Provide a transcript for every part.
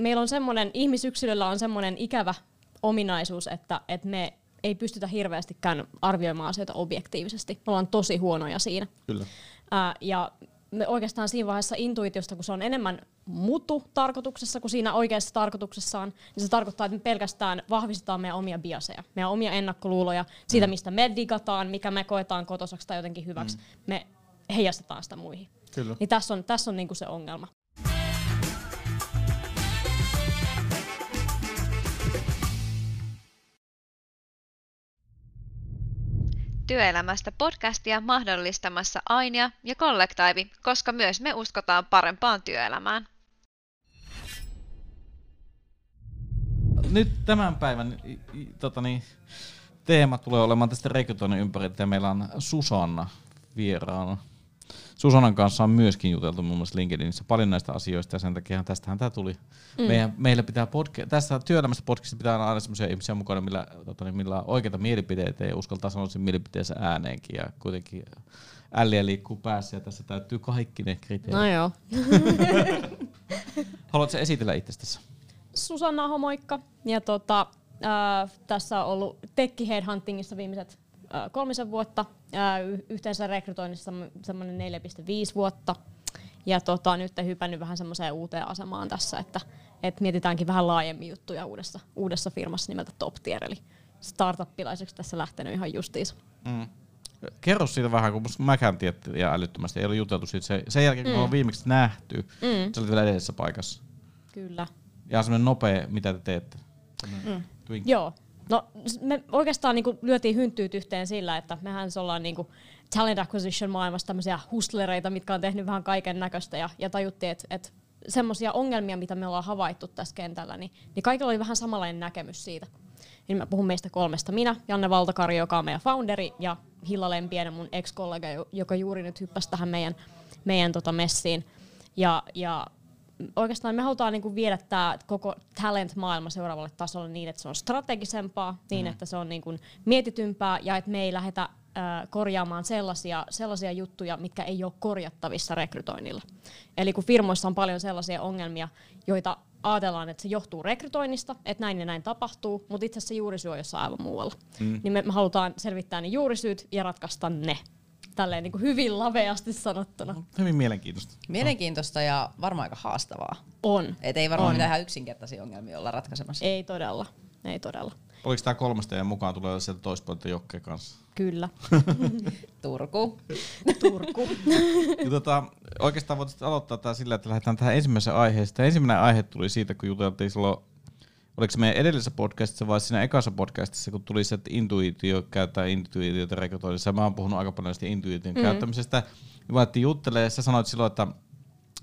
meillä on semmoinen, ihmisyksilöllä on semmoinen ikävä ominaisuus, että, että me ei pystytä hirveästikään arvioimaan asioita objektiivisesti. Me ollaan tosi huonoja siinä. Kyllä. Ää, ja me oikeastaan siinä vaiheessa intuitiosta, kun se on enemmän mutu tarkoituksessa kuin siinä oikeassa tarkoituksessaan, niin se tarkoittaa, että me pelkästään vahvistetaan meidän omia biaseja, meidän omia ennakkoluuloja, siitä Mm. mistä me digataan, mikä me koetaan kotosaksi tai jotenkin hyväksi. Me heijastetaan sitä muihin. Kyllä. Niin tässä on, tässä on niinku se ongelma. Työelämästä podcastia mahdollistamassa Ainia ja Kollektiivi, koska myös me uskotaan parempaan työelämään. Nyt tämän päivän tota niin, teema tulee olemaan tästä rekrytoinnin ympäriltä ja meillä on Susanna vieraana. Susannan kanssa on myöskin juteltu muun muassa LinkedInissä paljon näistä asioista ja sen takia tästähän tämä tuli. Mm. Meidän, meillä pitää podca- tässä työelämässä podcastissa pitää olla aina sellaisia ihmisiä mukana, millä, tota, niin, millä on oikeita mielipiteitä ja uskaltaa sanoa sen mielipiteensä ääneenkin ja kuitenkin älliä liikkuu päässä ja tässä täytyy kaikki ne kriteerit. No joo. Haluatko esitellä itsestäsi? Susanna Aho, moikka. Ja tota, ää, tässä on ollut Tekki Headhuntingissa viimeiset ää, kolmisen vuotta. Yhteensä rekrytoinnissa semmoinen 4,5 vuotta. Ja tota, nyt hypännyt vähän semmoiseen uuteen asemaan tässä, että et mietitäänkin vähän laajemmin juttuja uudessa, uudessa firmassa nimeltä Top Tier, eli startuppilaiseksi tässä lähtenyt ihan justiinsa. Mm. Kerro siitä vähän, kun mäkään tiedät ja älyttömästi. Ei ollut juteltu siitä se, sen jälkeen, kun mm. on viimeksi nähty. Mm. Se oli vielä edellisessä paikassa. Kyllä. Ja semmoinen nopea, mitä te teette. Mm. Joo. No me oikeastaan niinku lyötiin hynttyyt yhteen sillä, että mehän se ollaan niinku talent acquisition maailmassa tämmöisiä hustlereita, mitkä on tehnyt vähän kaiken näköistä ja, ja tajuttiin, että et semmoisia ongelmia, mitä me ollaan havaittu tässä kentällä, niin, niin kaikilla oli vähän samanlainen näkemys siitä. Niin mä puhun meistä kolmesta. Minä, Janne Valtakari, joka on meidän founderi, ja Hilla Lempienen, mun ex-kollega, jo- joka juuri nyt hyppäsi tähän meidän, meidän tota messiin. Ja, ja oikeastaan me halutaan niinku viedä tämä koko talent-maailma seuraavalle tasolle niin, että se on strategisempaa, niin että se on niinku mietitympää ja että me ei lähdetä korjaamaan sellaisia, sellaisia juttuja, mitkä ei ole korjattavissa rekrytoinnilla. Eli kun firmoissa on paljon sellaisia ongelmia, joita ajatellaan, että se johtuu rekrytoinnista, että näin ja näin tapahtuu, mutta itse asiassa juurisyy on jossain aivan muualla. Mm. Niin me, me halutaan selvittää ne juurisyyt ja ratkaista ne. Tälleen niin kuin hyvin laveasti sanottuna. Hyvin mielenkiintoista. Mielenkiintoista ja varmaan aika haastavaa. On. Et ei varmaan mitään ihan yksinkertaisia ongelmia olla ratkaisemassa. Ei todella. Ei todella. Oliko tämä kolmesta ja mukaan tulee sieltä toispuolelta jokkeen kanssa? Kyllä. Turku. Turku. Ja tota, oikeastaan voitaisiin aloittaa tää sillä, että lähdetään tähän ensimmäiseen aiheeseen. Tämä ensimmäinen aihe tuli siitä, kun juteltiin silloin, oliko se meidän edellisessä podcastissa vai siinä ekassa podcastissa, kun tuli se, että intuitio käyttää intuitiota rekrytoinnissa. Mä oon puhunut aika paljon siitä intuition mm. käyttämisestä. Ja valittiin juttelemaan ja sä sanoit silloin, että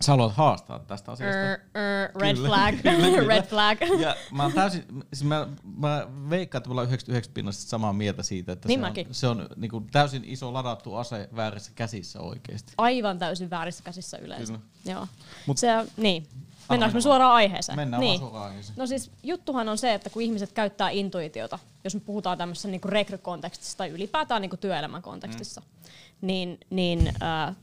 sä haluat haastaa tästä asiasta. Er, er, red Kyllä. flag. red flag. Ja mä oon täysin, siis mä, mä veikkaan, että me ollaan 99 pinnasta samaa mieltä siitä, että Niin se on, se on niin kuin täysin iso ladattu ase väärissä käsissä oikeasti. Aivan täysin väärissä käsissä yleensä. Kyllä. Joo. Mut- se, niin. Mennäänkö me suoraan aiheeseen? Mennään niin. suoraan aiheeseen. No siis juttuhan on se, että kun ihmiset käyttää intuitiota, jos me puhutaan tämmöisessä niinku rekrykontekstissa tai ylipäätään niinku työelämän kontekstissa, mm. niin, niin äh,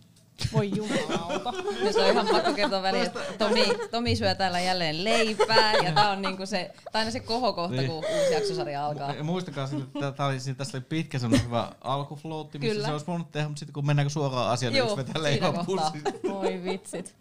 voi jumalauta. Se on ihan pakko kertoa väliin, että Tomi, Tomi syö täällä jälleen leipää ja tää on niinku se, tää on aina se kohokohta, Niin. kun uusi jaksosarja alkaa. Ja muistakaa, että tää oli, siinä- tässä oli pitkä semmoinen hyvä alkufloutti, missä Kyllä. se olisi voinut tehdä, mutta sitten kun mennäänkö suoraan asiaan, niin yksi vetää leivän. Voi vitsit.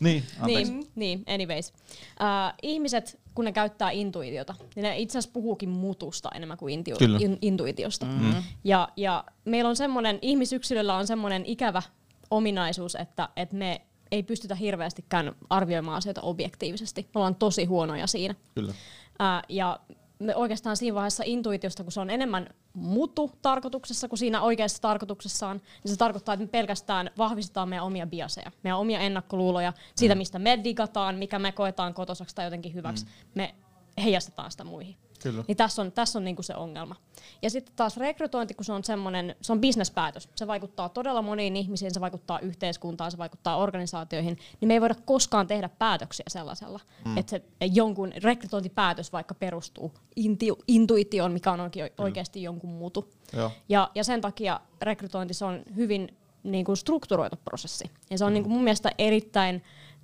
Niin, anteeksi. Niin, niin, anyways. Uh, ihmiset, kun ne käyttää intuitiota, niin ne itse asiassa puhuukin mutusta enemmän kuin intio- Kyllä. in, intuitiosta. Mm. Ja, ja meillä on semmoinen, ihmisyksilöllä on semmoinen ikävä ominaisuus, että, että me ei pystytä hirveästikään arvioimaan asioita objektiivisesti. Me ollaan tosi huonoja siinä. Kyllä. Ää, ja me oikeastaan siinä vaiheessa intuitiosta, kun se on enemmän mutu tarkoituksessa kuin siinä oikeassa tarkoituksessaan, niin se tarkoittaa, että me pelkästään vahvistetaan meidän omia biaseja, meidän omia ennakkoluuloja, siitä mistä me digataan, mikä me koetaan kotosaksi tai jotenkin hyväksi. Mm. Me heijastetaan sitä muihin. Kyllä. Niin tässä on, tässä on niinku se ongelma. Ja sitten taas rekrytointi, kun se on semmoinen, se on bisnespäätös. Se vaikuttaa todella moniin ihmisiin, se vaikuttaa yhteiskuntaan, se vaikuttaa organisaatioihin. Niin me ei voida koskaan tehdä päätöksiä sellaisella, mm. että se jonkun rekrytointipäätös vaikka perustuu inti- intuitioon, mikä on oikein, oikeasti jonkun mutu. Joo. Ja, ja sen takia rekrytointi se on hyvin niin kuin strukturoitu prosessi. Ja se on niin kuin mun mielestä erittäin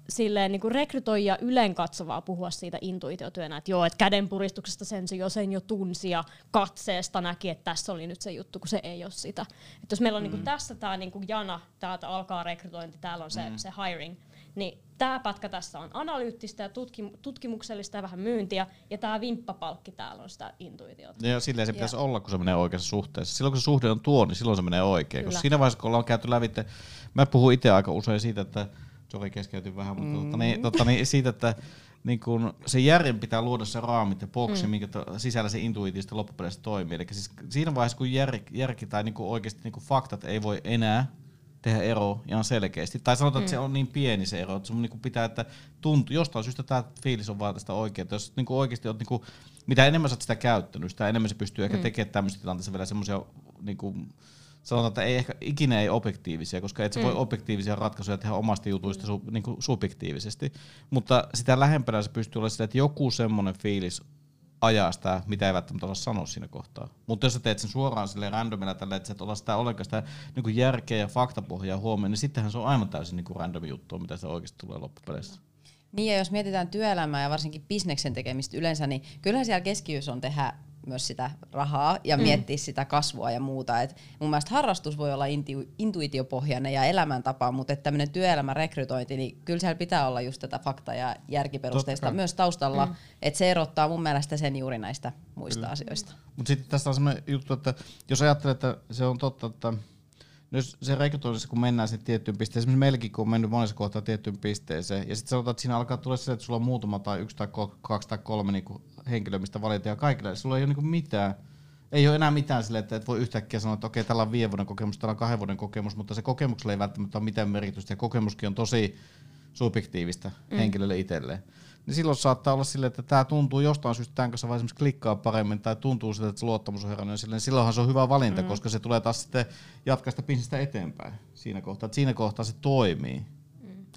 silleen niin kuin rekrytoijia ylen katsovaa puhua siitä intuitiotyönä, että joo, että kädenpuristuksesta sen se jo, sen jo tunsi ja katseesta näki, että tässä oli nyt se juttu, kun se ei ole sitä. Että jos meillä on mm. niin kuin tässä tämä niin kuin jana, täältä alkaa rekrytointi, täällä on se, mm. se hiring, niin tämä pätkä tässä on analyyttistä ja tutkim- tutkimuksellista ja vähän myyntiä, ja tämä vimppapalkki täällä on sitä intuitiota. Ja silleen se pitäisi ja. olla, kun se menee oikeassa suhteessa. Silloin kun se suhde on tuo, niin silloin se menee oikein. Koska siinä vaiheessa, kun ollaan käyty lävitse, mä puhun itse aika usein siitä, että Sori, keskeytyin vähän, mutta mm. totta, niin, totta, niin, siitä, että niin kun se järjen pitää luoda se raamit ja boksi, mm. minkä to, sisällä se intuitiivisesti loppupeleissä toimii. Eli siis siinä vaiheessa, kun järki, järki tai niin oikeasti niin faktat ei voi enää tehdä ero ihan selkeästi. Tai sanotaan, mm. että se on niin pieni se ero, että sun niin pitää, että tuntuu, jostain syystä tämä fiilis on vaan tästä oikein. Että jos niin oikeasti on, niin kuin, mitä enemmän sä oot sitä käyttänyt, sitä enemmän se pystyy ehkä mm. tekemään tämmöisessä tilanteessa vielä semmoisia niin sanotaan, että ei ehkä ikinä ei objektiivisia, koska et sä mm. voi objektiivisia ratkaisuja tehdä omasta jutuista su, niin kuin subjektiivisesti. Mutta sitä lähempänä se pystyy olemaan sitä, että joku semmoinen fiilis ajaa sitä, mitä ei välttämättä osaa sanoa siinä kohtaa. Mutta jos sä teet sen suoraan sille randomilla tällä, että sä et olla sitä ollenkaan sitä niin kuin järkeä ja faktapohjaa huomioon, niin sittenhän se on aivan täysin niin random juttu, mitä se oikeasti tulee loppupeleissä. Niin ja jos mietitään työelämää ja varsinkin bisneksen tekemistä yleensä, niin kyllähän siellä keskiössä on tehdä myös sitä rahaa ja mm. miettiä sitä kasvua ja muuta. Et mun mielestä harrastus voi olla intu- intuitiopohjainen ja elämäntapa, mutta tämmöinen työelämän rekrytointi, niin kyllä siellä pitää olla just tätä fakta- ja järkiperusteista myös taustalla, mm. että se erottaa mun mielestä sen juuri näistä muista kyllä. asioista. Mutta sitten tässä on semmoinen juttu, että jos ajattelee, että se on totta, että jos se rekrytoinnissa, kun mennään sinne tiettyyn pisteeseen, esimerkiksi meilläkin, kun on mennyt monessa kohtaa tiettyyn pisteeseen, ja sitten sanotaan, että siinä alkaa tulla se, että sulla on muutama tai yksi tai kaksi tai kolme niin henkilöä, mistä valitaan, ja kaikille, sulla ei ole niin mitään, ei ole enää mitään sille, että et voi yhtäkkiä sanoa, että okei, tällä on viiden vuoden kokemus, tällä on kahden vuoden kokemus, mutta se kokemuksella ei välttämättä ole mitään merkitystä, ja kokemuskin on tosi subjektiivista mm. henkilölle itselleen niin silloin saattaa olla silleen, että tämä tuntuu jostain syystä tämän kanssa vaan klikkaa paremmin tai tuntuu siltä, että se luottamus on herännyt silleen, niin silloinhan se on hyvä valinta, mm. koska se tulee taas sitten jatkaa sitä pinsistä eteenpäin siinä kohtaa. Että siinä kohtaa se toimii.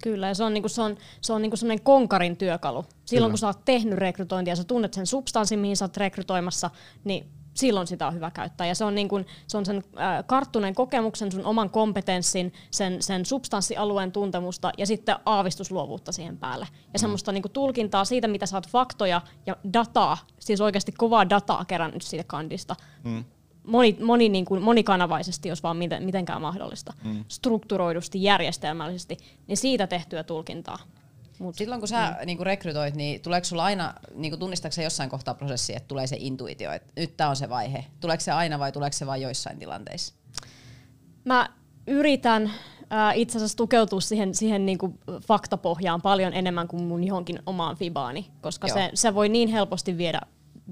Kyllä, ja se on, niinku, se on, se on niinku sellainen konkarin työkalu. Silloin Kyllä. kun sä oot tehnyt rekrytointia ja sä tunnet sen substanssin, mihin sä oot rekrytoimassa, niin silloin sitä on hyvä käyttää. Ja se on, niin kuin, se, on sen äh, karttuneen kokemuksen, sun oman kompetenssin, sen, sen substanssialueen tuntemusta ja sitten aavistusluovuutta siihen päälle. Ja mm. semmoista niin kuin, tulkintaa siitä, mitä sä oot faktoja ja dataa, siis oikeasti kovaa dataa kerännyt siitä kandista. Mm. Moni, moni, niin kuin, monikanavaisesti, jos vaan miten, mitenkään mahdollista, mm. strukturoidusti, järjestelmällisesti, niin siitä tehtyä tulkintaa. Mut, Silloin kun sä mm. niinku rekrytoit, niin tuleeko sulla aina, niinku tunnistatko jossain kohtaa prosessi, että tulee se intuitio, että nyt tämä on se vaihe? Tuleeko se aina vai tuleeko se vain joissain tilanteissa? Mä yritän äh, itse asiassa tukeutua siihen, siihen niinku faktapohjaan paljon enemmän kuin mun johonkin omaan fibaani, koska se, se voi niin helposti viedä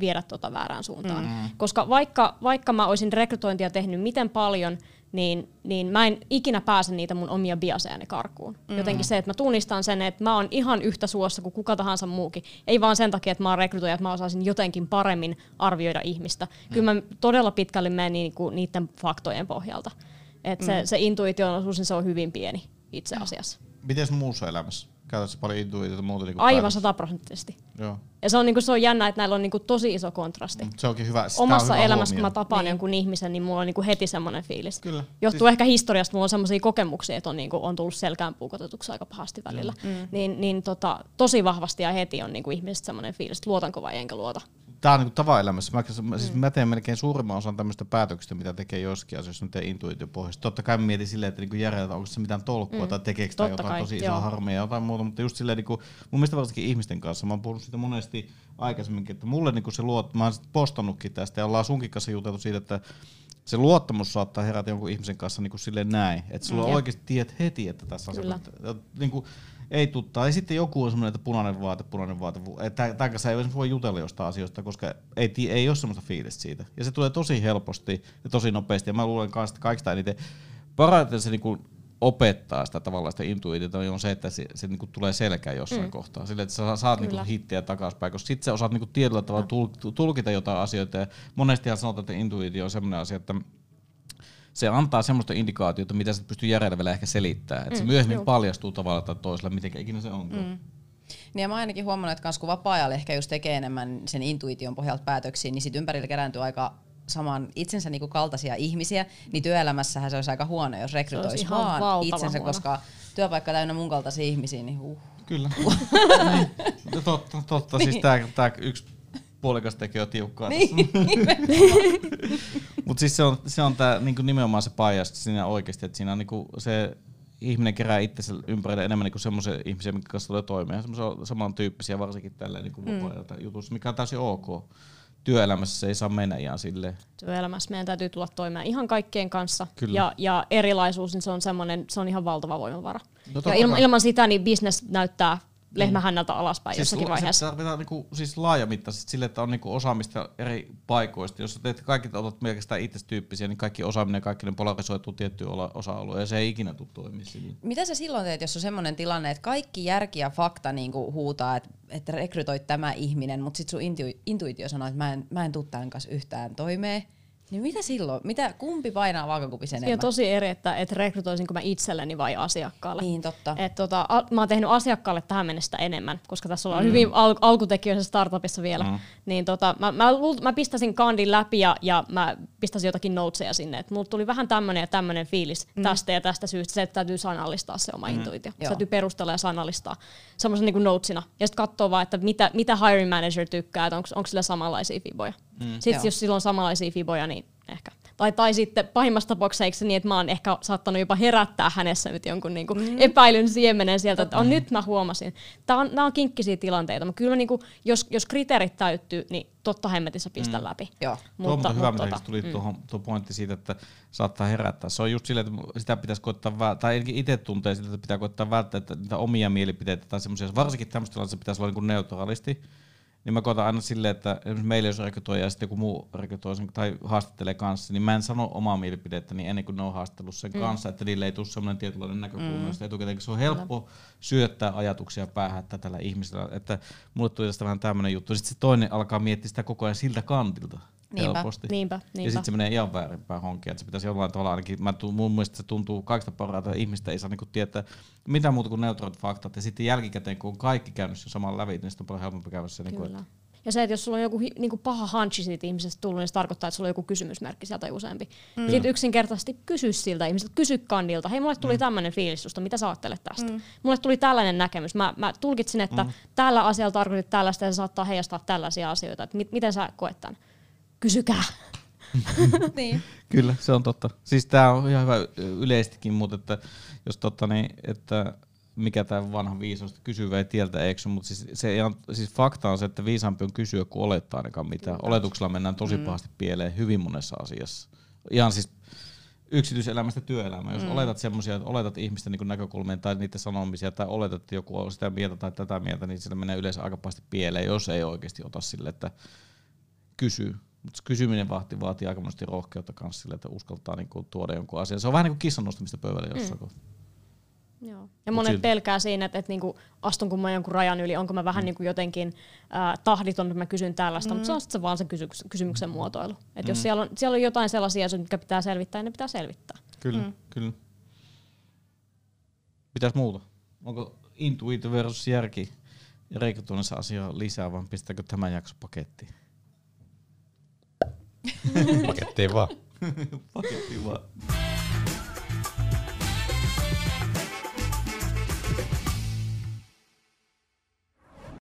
viedä tota väärään suuntaan. Mm. Koska vaikka, vaikka mä olisin rekrytointia tehnyt miten paljon, niin, niin mä en ikinä pääse niitä mun omia biasejani karkuun. Mm. Jotenkin se, että mä tunnistan sen, että mä oon ihan yhtä suossa kuin kuka tahansa muukin. Ei vaan sen takia, että mä oon rekrytoija, että mä osaisin jotenkin paremmin arvioida ihmistä. Mm. Kyllä mä todella pitkälle menen niinku niiden faktojen pohjalta. Et mm. se, se intuition osuus, niin se on hyvin pieni itse asiassa. Miten muussa elämässä? Käytätkö paljon intuitiota muuta? Niin Aivan sataprosenttisesti. Joo. Ja se on, niinku, se on jännä, että näillä on niinku, tosi iso kontrasti. Mm, se onkin hyvä. Sitä Omassa on hyvä elämässä, huomio. kun mä tapaan niin. jonkun ihmisen, niin mulla on niinku heti semmoinen fiilis. Kyllä. Johtuu siis... ehkä historiasta, mulla on semmoisia kokemuksia, että on, niinku, on tullut selkään puukotetuksi aika pahasti välillä. Mm. Niin, niin tota, tosi vahvasti ja heti on niinku, ihmisestä semmoinen fiilis, että luotanko vai enkä luota tämä on niin tavan elämässä. Mä, siis mm. mä teen melkein suurimman osan tämmöistä päätöksistä, mitä tekee joskin asioissa, teen intuitiopohjaisesti. Totta kai mä mietin silleen, että niinku järjeltä onko se mitään tolkkua mm. tai tekeekö tai jotain kai, tosi isoa harmia ja jotain muuta, mutta just silleen, niinku, mun mielestä varsinkin ihmisten kanssa, mä oon puhunut siitä monesti aikaisemminkin, että mulle niinku se luot, mä oon postannutkin tästä ja ollaan sunkin kanssa juteltu siitä, että se luottamus saattaa herätä jonkun ihmisen kanssa niin kuin silleen näin, että sulla mm, oikeasti tiedät heti, että tässä on se, niin kuin, ei tuttaa. Ja sitten joku on semmoinen, että punainen vaate, punainen vaate. Tämän kanssa ei voi jutella jostain asioista, koska ei, ei ole semmoista fiilistä siitä. Ja se tulee tosi helposti ja tosi nopeasti. Ja mä luulen kanssa, että kaikista eniten parhaiten se niinku opettaa sitä tavallaan sitä intuitiota on se, että se, se niinku tulee selkään jossain mm. kohtaa. Sille, että sä saat niinku hittiä takaspäin, koska sitten sä osaat niinku tietyllä tavalla no. tulkita jotain asioita. Ja monestihan sanotaan, että intuitio on semmoinen asia, että se antaa semmoista indikaatiota, mitä sä pystyy järjellä vielä ehkä selittämään. Että mm, se myöhemmin juu. paljastuu tavalla tai toisella, miten ikinä se on. Mm. Niin ja mä ainakin huomannut, että kun vapaa-ajalla ehkä just tekee enemmän sen intuition pohjalta päätöksiä, niin sit ympärillä kerääntyy aika saman itsensä niinku kaltaisia ihmisiä, niin työelämässähän se olisi aika huono, jos rekrytoisi vaan itsensä, huono. koska työpaikka täynnä mun kaltaisia ihmisiä, niin uh. Kyllä. Totta, totta. Siis Niin. tää, tää yksi puolikas tekee jo tiukkaa. Niin. Mutta siis se on, se on tää, niinku nimenomaan se bias siinä oikeasti, että siinä on niinku se ihminen kerää itsensä ympärille enemmän niinku semmoisia ihmisiä, mitkä kanssa tulee toimeen. Semmoisia samantyyppisiä varsinkin tälleen niinku Mm. jutussa, mikä on täysin ok. Työelämässä se ei saa mennä ihan silleen. Työelämässä meidän täytyy tulla toimeen ihan kaikkien kanssa. Kyllä. Ja, ja erilaisuus, niin se on semmoinen, se on ihan valtava voimavara. No ja ilman, ilman sitä niin business näyttää lehmähännältä alaspäin siis jossakin vaiheessa. Se tarvitaan niinku, siis laajamittaisesti sille, että on niinku osaamista eri paikoista. Jos teet kaikki otat pelkästään itse tyyppisiä, niin kaikki osaaminen, kaikki ne polarisoituu tiettyyn osa-alueen ja se ei ikinä tule sillä. Mitä sä silloin teet, jos on semmoinen tilanne, että kaikki järki ja fakta niinku huutaa, että, että rekrytoit tämä ihminen, mutta sitten sun intu- intuitio sanoo, että mä en, mä en tuu tämän kanssa yhtään toimeen. Niin mitä silloin? Mitä, kumpi painaa vaakakupissa enemmän? on tosi eri, että, että rekrytoisinko mä itselleni vai asiakkaalle. Niin, totta. Et tota, a, mä oon tehnyt asiakkaalle tähän mennessä enemmän, koska tässä ollaan Mm. hyvin al- alkutekijöissä startupissa vielä. Mm. Niin tota, mä, mä, luult- mä pistäisin kandin läpi ja, ja mä pistäisin jotakin noteseja sinne. Et mulla tuli vähän tämmönen ja tämmönen fiilis mm. tästä ja tästä syystä. Se, että täytyy sanallistaa se oma mm. intuitio. Se täytyy perustella ja sanallistaa semmoisen niin notesina. Ja sitten katsoa vaan, että mitä, mitä hiring manager tykkää, että onko sillä samanlaisia fiboja. Mm. Sitten Joo. jos sillä on samanlaisia fiboja, niin ehkä. Tai, tai sitten pahimmassa tapauksessa eikö se niin, että mä oon ehkä saattanut jopa herättää hänessä nyt jonkun niinku mm. epäilyn siemenen sieltä, että on, nyt mä huomasin. Tää on, nämä on kinkkisiä tilanteita, mutta kyllä niinku, jos, jos kriteerit täyttyy, niin totta hemmetissä pistä mm. läpi. Joo. Tuo on hyvä, mutta mitä tota, tuli tuohon tuo pointti siitä, että saattaa herättää. Se on just silleen, että sitä pitäisi koittaa välttää, tai ainakin itse tuntee sitä, että pitää koittaa välttää että niitä omia mielipiteitä tai semmoisia, varsinkin tämmöistä tilanteessa pitäisi olla niin neutraalisti. Niin mä koitan aina silleen, että esimerkiksi meillä jos rekrytoi ja sitten joku muu rekrytoi sen, tai haastattelee kanssa, niin mä en sano omaa mielipidettä niin ennen kuin ne on haastattelussa sen mm. kanssa, että niille ei tule semmoinen tietynlainen näkökulma, mm. etukäteen se on helppo syöttää ajatuksia päähän että tällä ihmisellä, että mulle tuli tästä vähän tämmöinen juttu. Sitten se toinen alkaa miettiä sitä koko ajan siltä kantilta Niinpä. helposti. Niinpä, Ja niinpä. sitten se menee ihan väärinpäin honkia, että se pitäisi jollain tavalla ainakin, mä tuun, mun mielestä se tuntuu kaikista parhaita, että ihmistä ei saa niinku tietää mitä muuta kuin neutraalit faktat, ja sitten jälkikäteen, kun on kaikki käynyt sen saman läpi, niin sitten on paljon helpompi käydä se, niinku, Kyllä. että Ja se, että jos sulla on joku niinku paha hunchi siitä ihmisestä tullut, niin se tarkoittaa, että sulla on joku kysymysmerkki sieltä tai useampi. Mm. Sitten yksinkertaisesti kysy siltä ihmiseltä, kysy kandilta, hei mulle tuli mm. tämmöinen fiilis susta, mitä sä ajattelet tästä? Mm. Mulle tuli tällainen näkemys, mä, mä tulkitsin, että mm. tällä asialla tarkoitit tällaista ja se saattaa heijastaa tällaisia asioita, että mit, miten sä koet tämän? Kysykää. niin. Kyllä, se on totta. Siis tää on ihan hyvä yleistikin, mutta että jos totta niin, että mikä tämä vanha viisaus, kysyvä ei tieltä eksy, mutta siis, se ihan, siis fakta on se, että viisaampi on kysyä kuin olettaa ainakaan mitään. Oletuksella mennään tosi Mm. pahasti pieleen hyvin monessa asiassa. Ihan siis yksityiselämästä työelämään. Jos Mm. oletat semmoisia, että oletat ihmisten niin näkökulmia tai niiden sanomisia tai oletat, että joku on sitä mieltä tai tätä mieltä, niin sillä menee yleensä aika pahasti pieleen, jos ei oikeasti ota sille, että kysyy. Mutta kysyminen vaatii, vaatii aika monesti rohkeutta kanssa sille, että uskaltaa niinku tuoda jonkun asian. Se on vähän niin kuin kissan nostamista pöydälle jossain mm. Joo. Ja Mut monet silti. pelkää siinä, että, että niinku, astunko mä jonkun rajan yli, onko mä vähän mm. niinku jotenkin äh, tahditon, että mä kysyn tällaista, mm. mutta se on sitten vaan se kysy- kysymyksen muotoilu. Et jos Mm. siellä on, siellä on jotain sellaisia asioita, mitkä pitää selvittää, niin ne pitää selvittää. Kyllä, Mm. mm. kyllä. Mitäs muuta? Onko intuitio versus järki ja rekrytoinnissa asiaa lisää, vai pistetäänkö tämä jakso pakettiin? Pakettiin vaan. Pakettiin vaan.